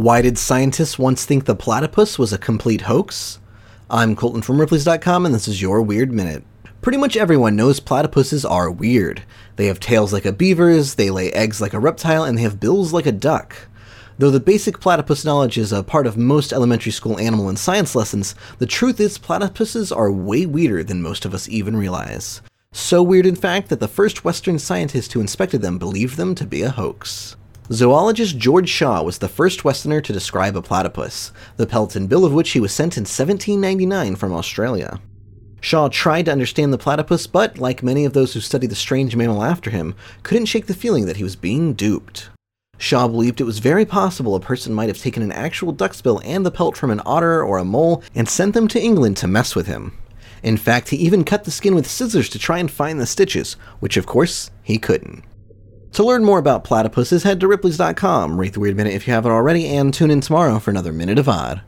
Why did scientists once think the platypus was a complete hoax? I'm Colton from Ripley's.com, and this is your Weird Minute. Pretty much everyone knows platypuses are weird. They have tails like a beaver's, they lay eggs like a reptile, and they have bills like a duck. Though the basic platypus knowledge is a part of most elementary school animal and science lessons, the truth is platypuses are way weirder than most of us even realize. So weird, in fact, that the first Western scientist who inspected them believed them to be a hoax. Zoologist George Shaw was the first Westerner to describe a platypus, the pelt and bill of which he was sent in 1799 from Australia. Shaw tried to understand the platypus, but, like many of those who study the strange mammal after him, couldn't shake the feeling that he was being duped. Shaw believed it was very possible a person might have taken an actual duck's bill and the pelt from an otter or a mole and sent them to England to mess with him. In fact, he even cut the skin with scissors to try and find the stitches, which of course he couldn't. To learn more about platypuses, head to ripley's.com, rate the Weird Minute if you haven't already, and tune in tomorrow for another Minute of Odd.